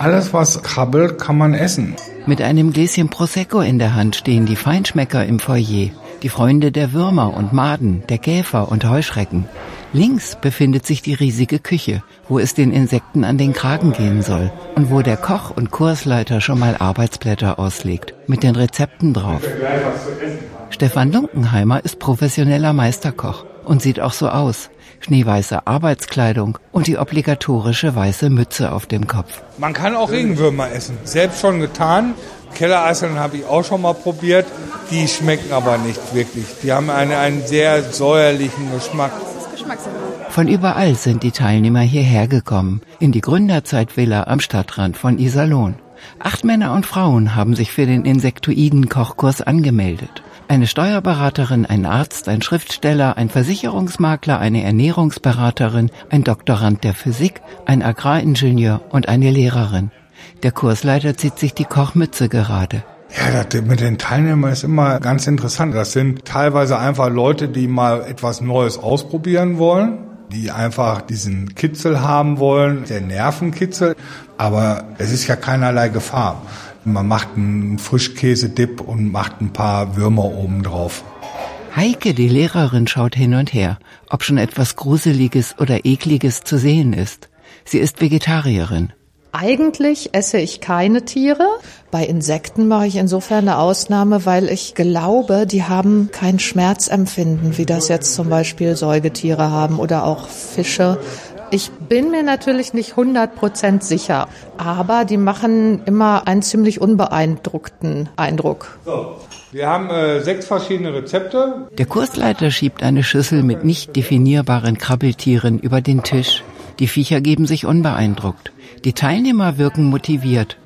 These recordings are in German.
Alles, was krabbelt, kann man essen. Mit einem Gläschen Prosecco in der Hand stehen die Feinschmecker im Foyer, die Freunde der Würmer und Maden, der Käfer und Heuschrecken. Links befindet sich die riesige Küche, wo es den Insekten an den Kragen gehen soll und wo der Koch und Kursleiter schon mal Arbeitsblätter auslegt, mit den Rezepten drauf. Stefan Lunkenheimer ist professioneller Meisterkoch und sieht auch so aus. Schneeweiße Arbeitskleidung und die obligatorische weiße Mütze auf dem Kopf. Man kann auch Regenwürmer essen. Selbst schon getan. Kellereiseln habe ich auch schon mal probiert. Die schmecken aber nicht wirklich. Die haben eine, einen sehr säuerlichen Geschmack. Von überall sind die Teilnehmer hierher gekommen, in die Gründerzeitvilla am Stadtrand von Iserlohn. Acht Männer und Frauen haben sich für den Insektoiden-Kochkurs angemeldet. Eine Steuerberaterin, ein Arzt, ein Schriftsteller, ein Versicherungsmakler, eine Ernährungsberaterin, ein Doktorand der Physik, ein Agraringenieur und eine Lehrerin. Der Kursleiter zieht sich die Kochmütze gerade. Ja, das mit den Teilnehmern ist immer ganz interessant. Das sind teilweise einfach Leute, die mal etwas Neues ausprobieren wollen, die einfach diesen Kitzel haben wollen, der Nervenkitzel. Aber es ist ja keinerlei Gefahr. Man macht einen Frischkäse-Dip und macht ein paar Würmer oben drauf. Heike, die Lehrerin, schaut hin und her, ob schon etwas Gruseliges oder Ekliges zu sehen ist. Sie ist Vegetarierin. Eigentlich esse ich keine Tiere. Bei Insekten mache ich insofern eine Ausnahme, weil ich glaube, die haben kein Schmerzempfinden, wie das jetzt zum Beispiel Säugetiere haben oder auch Fische. Ich bin mir natürlich nicht 100% sicher, aber die machen immer einen ziemlich unbeeindruckten Eindruck. So. Wir haben äh, sechs verschiedene Rezepte. Der Kursleiter schiebt eine Schüssel mit nicht definierbaren Krabbeltieren über den Tisch. Die Viecher geben sich unbeeindruckt. Die Teilnehmer wirken motiviert.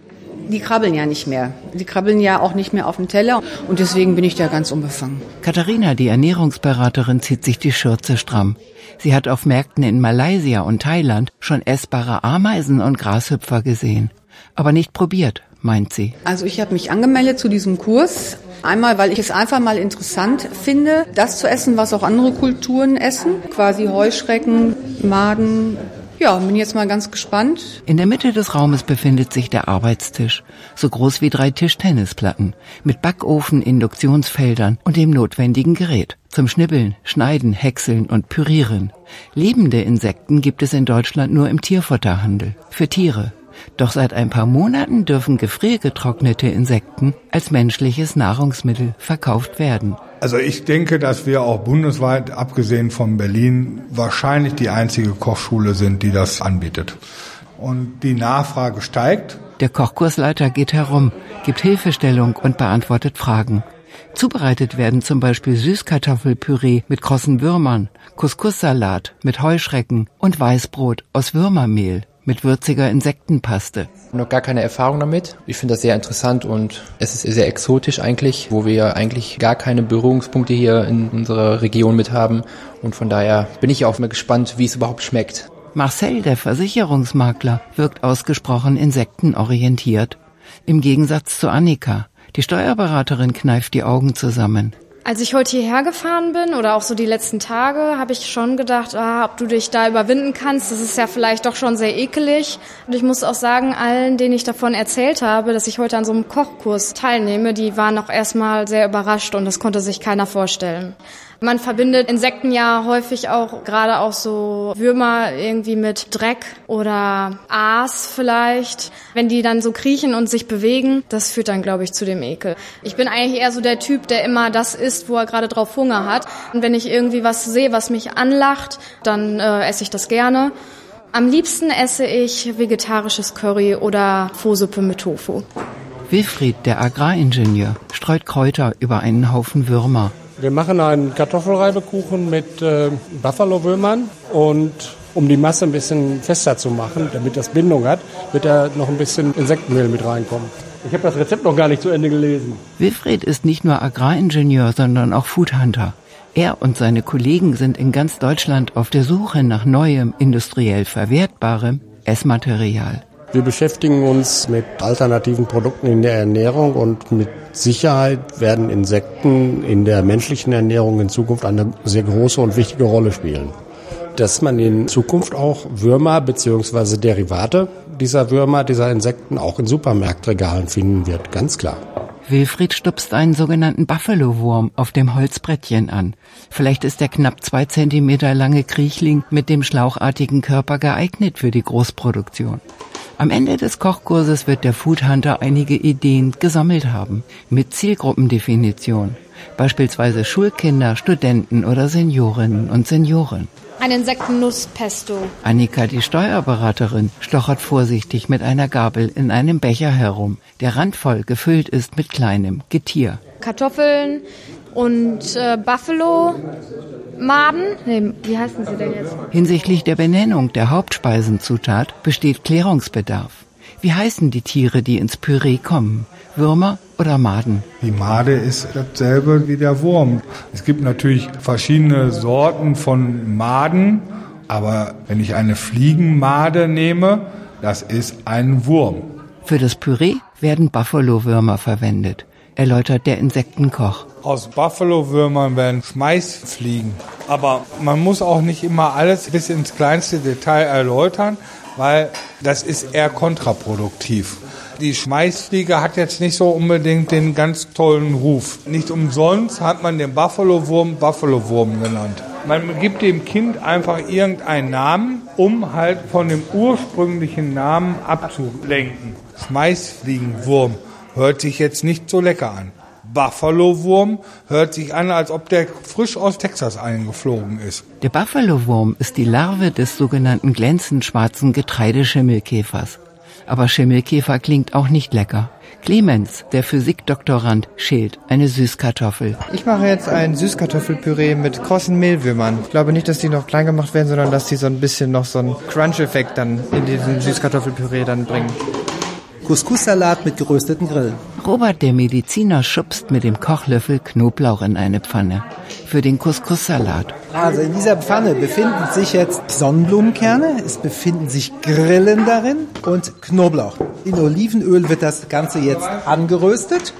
Die krabbeln ja nicht mehr. Die krabbeln ja auch nicht mehr auf dem Teller und deswegen bin ich da ganz unbefangen. Katharina, die Ernährungsberaterin, zieht sich die Schürze stramm. Sie hat auf Märkten in Malaysia und Thailand schon essbare Ameisen und Grashüpfer gesehen. Aber nicht probiert, meint sie. Also ich habe mich angemeldet zu diesem Kurs. Einmal, weil ich es einfach mal interessant finde, das zu essen, was auch andere Kulturen essen. Quasi Heuschrecken, Maden, ja, bin jetzt mal ganz gespannt. In der Mitte des Raumes befindet sich der Arbeitstisch, so groß wie drei Tischtennisplatten, mit Backofen, Induktionsfeldern und dem notwendigen Gerät zum Schnibbeln, Schneiden, Häckseln und Pürieren. Lebende Insekten gibt es in Deutschland nur im Tierfutterhandel, für Tiere. Doch seit ein paar Monaten dürfen gefriergetrocknete Insekten als menschliches Nahrungsmittel verkauft werden. Also ich denke, dass wir auch bundesweit, abgesehen von Berlin, wahrscheinlich die einzige Kochschule sind, die das anbietet. Und die Nachfrage steigt. Der Kochkursleiter geht herum, gibt Hilfestellung und beantwortet Fragen. Zubereitet werden zum Beispiel Süßkartoffelpüree mit krossen Würmern, Couscous-Salat mit Heuschrecken und Weißbrot aus Würmermehl mit würziger Insektenpaste. Noch gar keine Erfahrung damit. Ich finde das sehr interessant und es ist sehr exotisch eigentlich, wo wir eigentlich gar keine Berührungspunkte hier in unserer Region mit haben. Und von daher bin ich auch mal gespannt, wie es überhaupt schmeckt. Marcel, der Versicherungsmakler, wirkt ausgesprochen insektenorientiert. Im Gegensatz zu Annika. Die Steuerberaterin kneift die Augen zusammen. Als ich heute hierher gefahren bin oder auch so die letzten Tage, habe ich schon gedacht, ah, ob du dich da überwinden kannst. Das ist ja vielleicht doch schon sehr ekelig. Und ich muss auch sagen, allen, denen ich davon erzählt habe, dass ich heute an so einem Kochkurs teilnehme, die waren auch erstmal sehr überrascht und das konnte sich keiner vorstellen. Man verbindet Insekten ja häufig auch, gerade auch so Würmer irgendwie mit Dreck oder Aas vielleicht. Wenn die dann so kriechen und sich bewegen, das führt dann, glaube ich, zu dem Ekel. Ich bin eigentlich eher so der Typ, der immer das isst, wo er gerade drauf Hunger hat. Und wenn ich irgendwie was sehe, was mich anlacht, dann äh, esse ich das gerne. Am liebsten esse ich vegetarisches Curry oder Phosuppe mit Tofu. Wilfried, der Agraringenieur, streut Kräuter über einen Haufen Würmer. Wir machen einen Kartoffelreibekuchen mit äh, Buffalo-Würmern und um die Masse ein bisschen fester zu machen, damit das Bindung hat, wird da noch ein bisschen Insektenmehl mit reinkommen. Ich habe das Rezept noch gar nicht zu Ende gelesen. Wilfried ist nicht nur Agraringenieur, sondern auch Foodhunter. Er und seine Kollegen sind in ganz Deutschland auf der Suche nach neuem, industriell verwertbarem Essmaterial. Wir beschäftigen uns mit alternativen Produkten in der Ernährung und mit Sicherheit werden Insekten in der menschlichen Ernährung in Zukunft eine sehr große und wichtige Rolle spielen. Dass man in Zukunft auch Würmer bzw. Derivate dieser Würmer, dieser Insekten auch in Supermarktregalen finden wird, ganz klar. Wilfried stupst einen sogenannten Buffalo-Wurm auf dem Holzbrettchen an. Vielleicht ist der knapp zwei Zentimeter lange Kriechling mit dem schlauchartigen Körper geeignet für die Großproduktion. Am Ende des Kochkurses wird der Food Hunter einige Ideen gesammelt haben, mit Zielgruppendefinition. Beispielsweise Schulkinder, Studenten oder Seniorinnen und Senioren. Ein Insektennusspesto. Annika, die Steuerberaterin, stochert vorsichtig mit einer Gabel in einem Becher herum, der randvoll gefüllt ist mit kleinem Getier. Kartoffeln und äh, Buffalo. Maden? Nee, wie heißen sie denn jetzt? Hinsichtlich der Benennung der Haupspeisenzutat besteht Klärungsbedarf. Wie heißen die Tiere, die ins Püree kommen? Würmer oder Maden? Die Made ist dasselbe wie der Wurm. Es gibt natürlich verschiedene Sorten von Maden, aber wenn ich eine Fliegenmade nehme, das ist ein Wurm. Für das Püree werden Buffalo-Würmer verwendet, erläutert der Insektenkoch. Aus Buffalo-Würmern werden Schmeißfliegen. Aber man muss auch nicht immer alles bis ins kleinste Detail erläutern, weil das ist eher kontraproduktiv. Die Schmeißfliege hat jetzt nicht so unbedingt den ganz tollen Ruf. Nicht umsonst hat man den Buffalo-Wurm Buffalo-Wurm genannt. Man gibt dem Kind einfach irgendeinen Namen, um halt von dem ursprünglichen Namen abzulenken. Schmeißfliegenwurm hört sich jetzt nicht so lecker an. Buffalo-Wurm hört sich an, als ob der frisch aus Texas eingeflogen ist. Der Buffalo-Wurm ist die Larve des sogenannten glänzend schwarzen Getreideschimmelkäfers. Aber Schimmelkäfer klingt auch nicht lecker. Clemens, der Physikdoktorand, schält eine Süßkartoffel. Ich mache jetzt ein Süßkartoffelpüree mit krossen Mehlwürmern. Ich glaube nicht, dass die noch klein gemacht werden, sondern dass die so ein bisschen noch so einen Crunch-Effekt dann in diesem Süßkartoffelpüree dann bringen. Couscous-Salat mit gerösteten Grillen. Robert, der Mediziner, schubst mit dem Kochlöffel Knoblauch in eine Pfanne. Für den Couscous-Salat. Also in dieser Pfanne befinden sich jetzt Sonnenblumenkerne, es befinden sich Grillen darin und Knoblauch. In Olivenöl wird das Ganze jetzt angeröstet.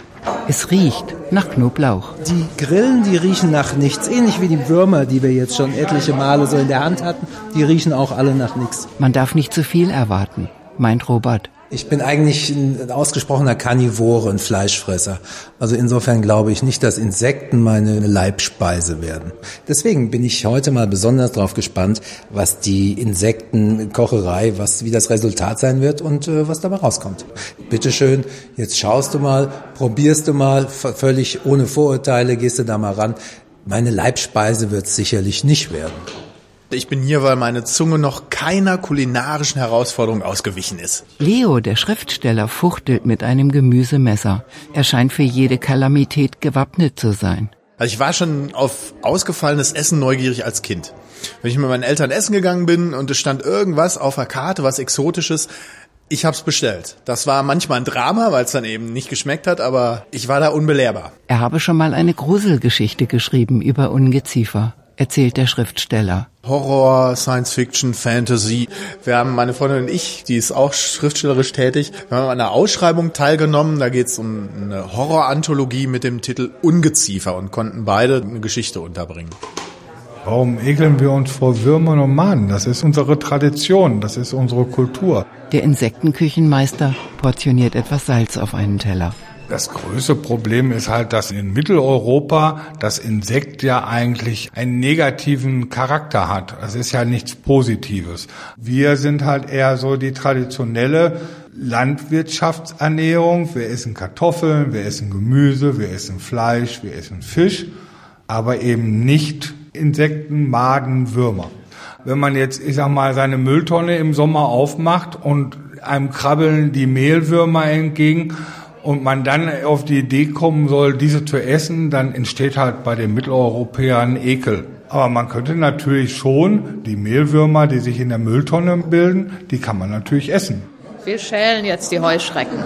Es riecht nach Knoblauch. Die Grillen, die riechen nach nichts. Ähnlich wie die Würmer, die wir jetzt schon etliche Male so in der Hand hatten. Die riechen auch alle nach nichts. Man darf nicht zu viel erwarten, meint Robert. Ich bin eigentlich ein ausgesprochener Karnivore und Fleischfresser. Also insofern glaube ich nicht, dass Insekten meine Leibspeise werden. Deswegen bin ich heute mal besonders darauf gespannt, was die Insektenkocherei, was, wie das Resultat sein wird und äh, was dabei rauskommt. Bitteschön, jetzt schaust du mal, probierst du mal, völlig ohne Vorurteile gehst du da mal ran. Meine Leibspeise wird sicherlich nicht werden. Ich bin hier, weil meine Zunge noch keiner kulinarischen Herausforderung ausgewichen ist. Leo, der Schriftsteller, fuchtelt mit einem Gemüsemesser. Er scheint für jede Kalamität gewappnet zu sein. Also ich war schon auf ausgefallenes Essen neugierig als Kind. Wenn ich mit meinen Eltern essen gegangen bin und es stand irgendwas auf der Karte, was Exotisches, ich hab's bestellt. Das war manchmal ein Drama, weil es dann eben nicht geschmeckt hat, aber ich war da unbelehrbar. Er habe schon mal eine Gruselgeschichte geschrieben über Ungeziefer erzählt der Schriftsteller. Horror, Science Fiction, Fantasy. Wir haben, meine Freundin und ich, die ist auch schriftstellerisch tätig, wir haben an einer Ausschreibung teilgenommen. Da geht es um eine Horroranthologie mit dem Titel Ungeziefer und konnten beide eine Geschichte unterbringen. Warum ekeln wir uns vor Würmern und Maden? Das ist unsere Tradition, das ist unsere Kultur. Der Insektenküchenmeister portioniert etwas Salz auf einen Teller. Das größte Problem ist halt, dass in Mitteleuropa das Insekt ja eigentlich einen negativen Charakter hat. Das ist ja nichts Positives. Wir sind halt eher so die traditionelle Landwirtschaftsernährung. Wir essen Kartoffeln, wir essen Gemüse, wir essen Fleisch, wir essen Fisch, aber eben nicht Insekten, Maden, Würmer. Wenn man jetzt, ich sag mal, seine Mülltonne im Sommer aufmacht und einem krabbeln die Mehlwürmer entgegen, und man dann auf die Idee kommen soll, diese zu essen, dann entsteht halt bei den Mitteleuropäern Ekel. Aber man könnte natürlich schon die Mehlwürmer, die sich in der Mülltonne bilden, die kann man natürlich essen. Wir schälen jetzt die Heuschrecken.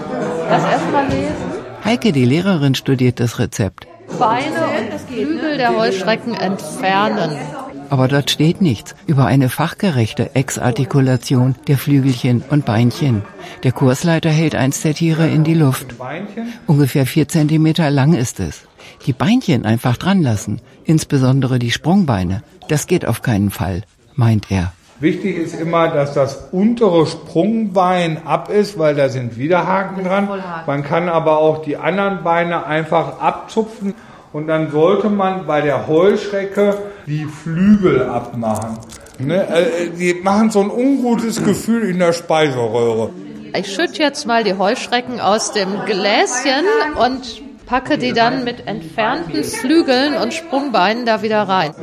Das erstmal lesen. Heike, die Lehrerin, studiert das Rezept. Beine und Flügel der Heuschrecken entfernen. Aber dort steht nichts über eine fachgerechte Exartikulation der Flügelchen und Beinchen. Der Kursleiter hält eins der Tiere in die Luft. Ungefähr vier Zentimeter lang ist es. Die Beinchen einfach dran lassen, insbesondere die Sprungbeine, das geht auf keinen Fall, meint er. Wichtig ist immer, dass das untere Sprungbein ab ist, weil da sind wieder Haken dran. Man kann aber auch die anderen Beine einfach abzupfen und dann sollte man bei der Heuschrecke die Flügel abmachen. Ne? Äh, die machen so ein ungutes Gefühl in der Speiseröhre. Ich schütte jetzt mal die Heuschrecken aus dem Gläschen und packe die dann mit entfernten Flügeln und Sprungbeinen da wieder rein.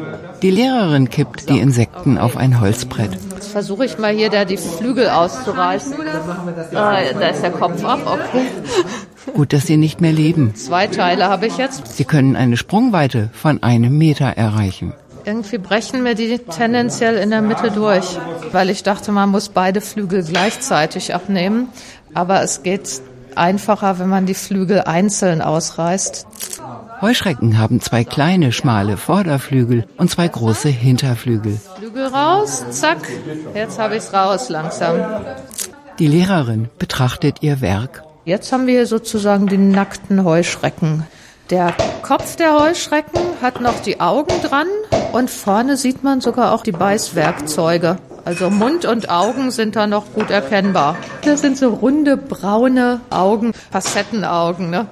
Die Lehrerin kippt die Insekten auf ein Holzbrett. Jetzt versuche ich mal hier da die Flügel auszureißen. Ah, da ist der Kopf ab, okay. Gut, dass sie nicht mehr leben. Zwei Teile habe ich jetzt. Sie können eine Sprungweite von einem Meter erreichen. Irgendwie brechen mir die tendenziell in der Mitte durch, weil ich dachte, man muss beide Flügel gleichzeitig abnehmen. Aber es geht einfacher, wenn man die Flügel einzeln ausreißt. Heuschrecken haben zwei kleine, schmale Vorderflügel und zwei große Hinterflügel. Flügel raus, zack, jetzt habe ich es raus langsam. Die Lehrerin betrachtet ihr Werk. Jetzt haben wir sozusagen die nackten Heuschrecken. Der Kopf der Heuschrecken hat noch die Augen dran und vorne sieht man sogar auch die Beißwerkzeuge. Also Mund und Augen sind da noch gut erkennbar. Das sind so runde, braune Augen, Facettenaugen. Ne?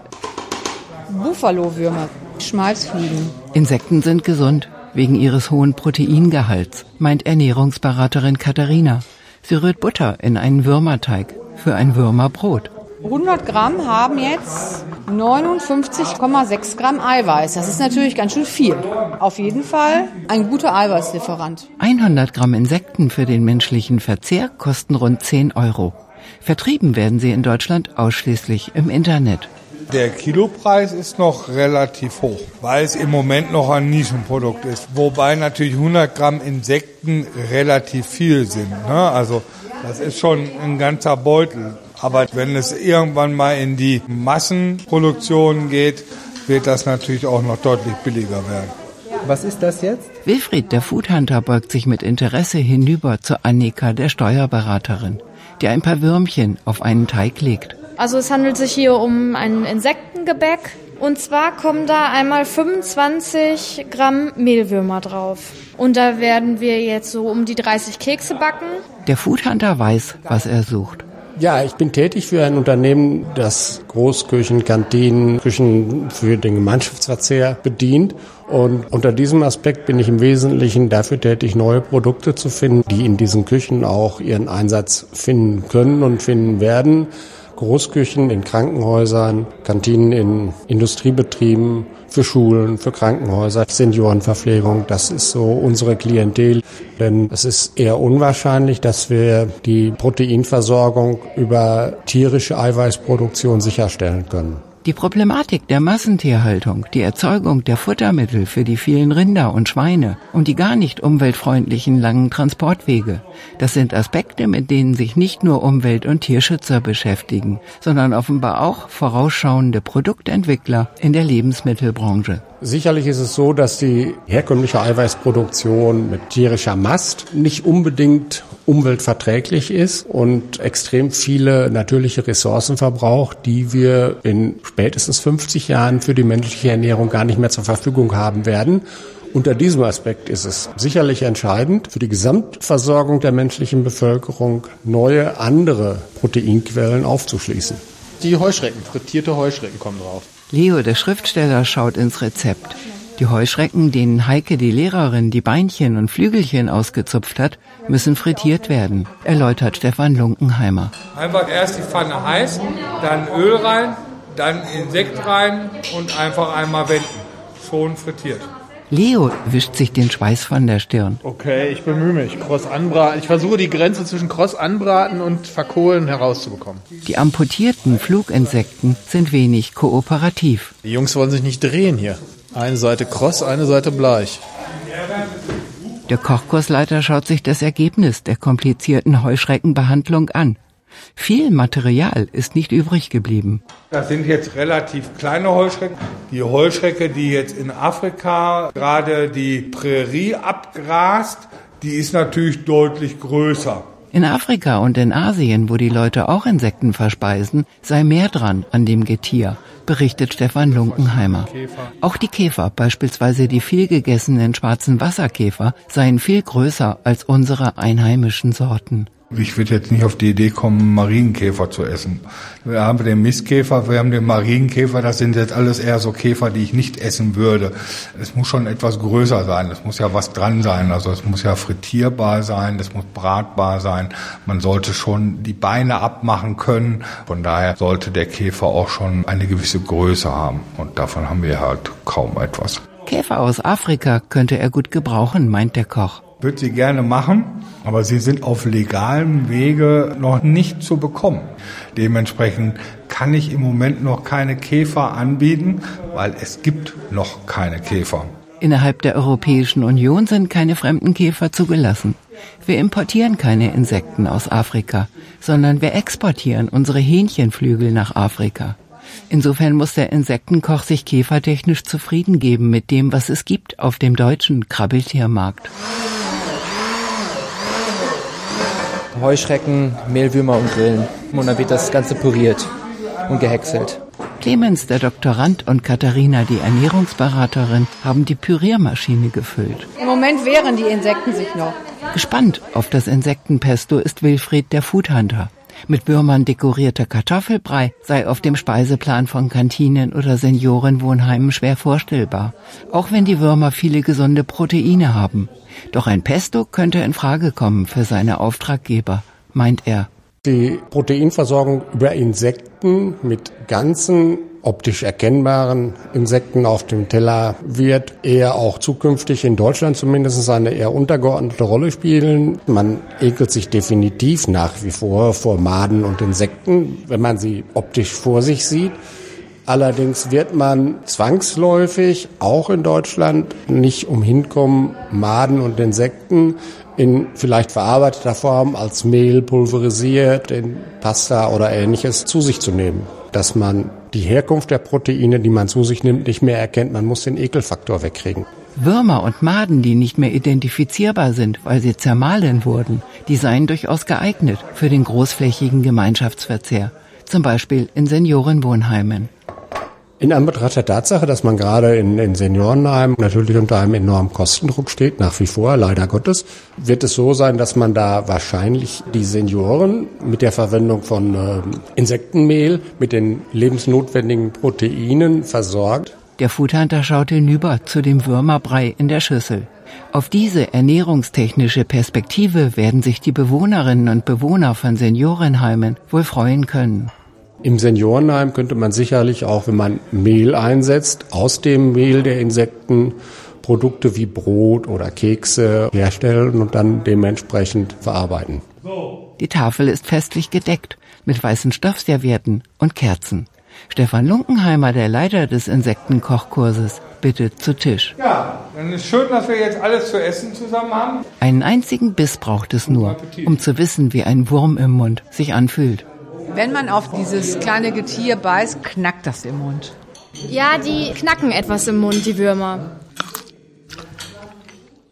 Buffalo-Würmer, Schmalzfliegen. Insekten sind gesund, wegen ihres hohen Proteingehalts, meint Ernährungsberaterin Katharina. Sie rührt Butter in einen Würmerteig für ein Würmerbrot. 100 Gramm haben jetzt 59,6 Gramm Eiweiß. Das ist natürlich ganz schön viel. Auf jeden Fall ein guter Eiweißlieferant. 100 Gramm Insekten für den menschlichen Verzehr kosten rund 10 Euro. Vertrieben werden sie in Deutschland ausschließlich im Internet. Der Kilopreis ist noch relativ hoch, weil es im Moment noch ein Nischenprodukt ist. Wobei natürlich 100 Gramm Insekten relativ viel sind. Ne? Also das ist schon ein ganzer Beutel. Aber wenn es irgendwann mal in die Massenproduktion geht, wird das natürlich auch noch deutlich billiger werden. Was ist das jetzt? Wilfried, der Foodhunter, beugt sich mit Interesse hinüber zu Annika, der Steuerberaterin, die ein paar Würmchen auf einen Teig legt. Also es handelt sich hier um ein Insektengebäck. Und zwar kommen da einmal 25 Gramm Mehlwürmer drauf. Und da werden wir jetzt so um die 30 Kekse backen. Der Foodhunter weiß, was er sucht. Ja, ich bin tätig für ein Unternehmen, das Großküchen, Kantinen, Küchen für den Gemeinschaftsverzehr bedient. Und unter diesem Aspekt bin ich im Wesentlichen dafür tätig, neue Produkte zu finden, die in diesen Küchen auch ihren Einsatz finden können und finden werden. Großküchen in Krankenhäusern, Kantinen in Industriebetrieben, für Schulen, für Krankenhäuser, Seniorenverpflegung. Das ist so unsere Klientel. Denn es ist eher unwahrscheinlich, dass wir die Proteinversorgung über tierische Eiweißproduktion sicherstellen können. Die Problematik der Massentierhaltung, die Erzeugung der Futtermittel für die vielen Rinder und Schweine und die gar nicht umweltfreundlichen langen Transportwege, das sind Aspekte, mit denen sich nicht nur Umwelt- und Tierschützer beschäftigen, sondern offenbar auch vorausschauende Produktentwickler in der Lebensmittelbranche. Sicherlich ist es so, dass die herkömmliche Eiweißproduktion mit tierischer Mast nicht unbedingt umweltverträglich ist und extrem viele natürliche Ressourcen verbraucht, die wir in spätestens 50 Jahren für die menschliche Ernährung gar nicht mehr zur Verfügung haben werden. Unter diesem Aspekt ist es sicherlich entscheidend für die Gesamtversorgung der menschlichen Bevölkerung, neue andere Proteinquellen aufzuschließen. Die Heuschrecken, frittierte Heuschrecken kommen drauf. Leo, der Schriftsteller, schaut ins Rezept. Die Heuschrecken, denen Heike, die Lehrerin, die Beinchen und Flügelchen ausgezupft hat, müssen frittiert werden, erläutert Stefan Lunkenheimer. Einfach erst die Pfanne heiß, dann Öl rein, dann Insekt rein und einfach einmal wenden. Schon frittiert. Leo wischt sich den Schweiß von der Stirn. Okay, ich bemühe mich. Kross anbraten. Ich versuche die Grenze zwischen Kross anbraten und verkohlen herauszubekommen. Die amputierten Fluginsekten sind wenig kooperativ. Die Jungs wollen sich nicht drehen hier. Eine Seite kross, eine Seite bleich. Der Kochkursleiter schaut sich das Ergebnis der komplizierten Heuschreckenbehandlung an. Viel Material ist nicht übrig geblieben. Das sind jetzt relativ kleine Heuschrecken. Die Heuschrecke, die jetzt in Afrika gerade die Prärie abgrast, die ist natürlich deutlich größer. In Afrika und in Asien, wo die Leute auch Insekten verspeisen, sei mehr dran an dem Getier, berichtet Stefan Lunkenheimer. Auch die Käfer, beispielsweise die vielgegessenen schwarzen Wasserkäfer, seien viel größer als unsere einheimischen Sorten. Ich würde jetzt nicht auf die Idee kommen, Marienkäfer zu essen. Wir haben den Mistkäfer, wir haben den Marienkäfer, das sind jetzt alles eher so Käfer, die ich nicht essen würde. Es muss schon etwas größer sein, es muss ja was dran sein, also es muss ja frittierbar sein, es muss bratbar sein. Man sollte schon die Beine abmachen können. Von daher sollte der Käfer auch schon eine gewisse Größe haben und davon haben wir halt kaum etwas. Käfer aus Afrika könnte er gut gebrauchen, meint der Koch. Würde sie gerne machen, aber sie sind auf legalem Wege noch nicht zu bekommen. Dementsprechend kann ich im Moment noch keine Käfer anbieten, weil es gibt noch keine Käfer. Innerhalb der Europäischen Union sind keine fremden Käfer zugelassen. Wir importieren keine Insekten aus Afrika, sondern wir exportieren unsere Hähnchenflügel nach Afrika. Insofern muss der Insektenkoch sich käfertechnisch zufrieden geben mit dem, was es gibt auf dem deutschen Krabbeltiermarkt. Heuschrecken, Mehlwürmer und Grillen. Und dann wird das Ganze püriert und gehäckselt. Clemens, der Doktorand, und Katharina, die Ernährungsberaterin, haben die Püriermaschine gefüllt. Im Moment wehren die Insekten sich noch. Gespannt auf das Insektenpesto ist Wilfried der Foodhunter. Mit Würmern dekorierter Kartoffelbrei sei auf dem Speiseplan von Kantinen oder Seniorenwohnheimen schwer vorstellbar, auch wenn die Würmer viele gesunde Proteine haben. Doch ein Pesto könnte in Frage kommen für seine Auftraggeber, meint er. Die Proteinversorgung über Insekten mit ganzen optisch erkennbaren Insekten auf dem Teller wird eher auch zukünftig in Deutschland zumindest eine eher untergeordnete Rolle spielen. Man ekelt sich definitiv nach wie vor vor Maden und Insekten, wenn man sie optisch vor sich sieht. Allerdings wird man zwangsläufig auch in Deutschland nicht umhin kommen, Maden und Insekten in vielleicht verarbeiteter Form als Mehl pulverisiert, in Pasta oder ähnliches zu sich zu nehmen. Dass man die Herkunft der Proteine, die man zu sich nimmt, nicht mehr erkennt. Man muss den Ekelfaktor wegkriegen. Würmer und Maden, die nicht mehr identifizierbar sind, weil sie zermahlen wurden, die seien durchaus geeignet für den großflächigen Gemeinschaftsverzehr, zum Beispiel in Seniorenwohnheimen. In Anbetracht der Tatsache, dass man gerade in, in Seniorenheimen natürlich unter einem enormen Kostendruck steht, nach wie vor, leider Gottes, wird es so sein, dass man da wahrscheinlich die Senioren mit der Verwendung von äh, Insektenmehl, mit den lebensnotwendigen Proteinen versorgt. Der Foodhunter schaut hinüber zu dem Würmerbrei in der Schüssel. Auf diese ernährungstechnische Perspektive werden sich die Bewohnerinnen und Bewohner von Seniorenheimen wohl freuen können. Im Seniorenheim könnte man sicherlich auch, wenn man Mehl einsetzt, aus dem Mehl der Insekten Produkte wie Brot oder Kekse herstellen und dann dementsprechend verarbeiten. Die Tafel ist festlich gedeckt mit weißen Stoffservietten und Kerzen. Stefan Lunkenheimer, der Leiter des Insektenkochkurses, bittet zu Tisch. Ja, dann ist schön, dass wir jetzt alles zu essen zusammen haben. Einen einzigen Biss braucht es nur, um zu wissen, wie ein Wurm im Mund sich anfühlt. Wenn man auf dieses kleine Getier beißt, knackt das im Mund. Ja, die knacken etwas im Mund, die Würmer.